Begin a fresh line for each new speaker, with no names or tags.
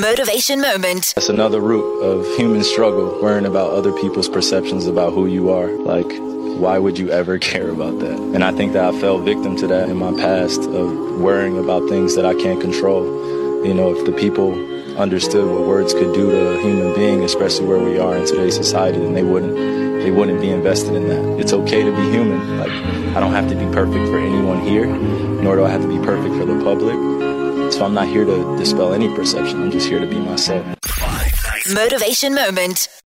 Motivation Moment.
That's another root of human struggle, worrying about other people's perceptions about who you are. Like, why would you ever care about that? And I think that I fell victim to that in my past of worrying about things that I can't control. You know, if the people understood what words could do to a human being, especially where we are in today's society, then they wouldn't they wouldn't be invested in that. It's okay to be human. Like I don't have to be perfect for anyone here, nor do I have to be perfect for the public. So I'm not here to dispel any perception. I'm just here to be myself.
Motivation Moment.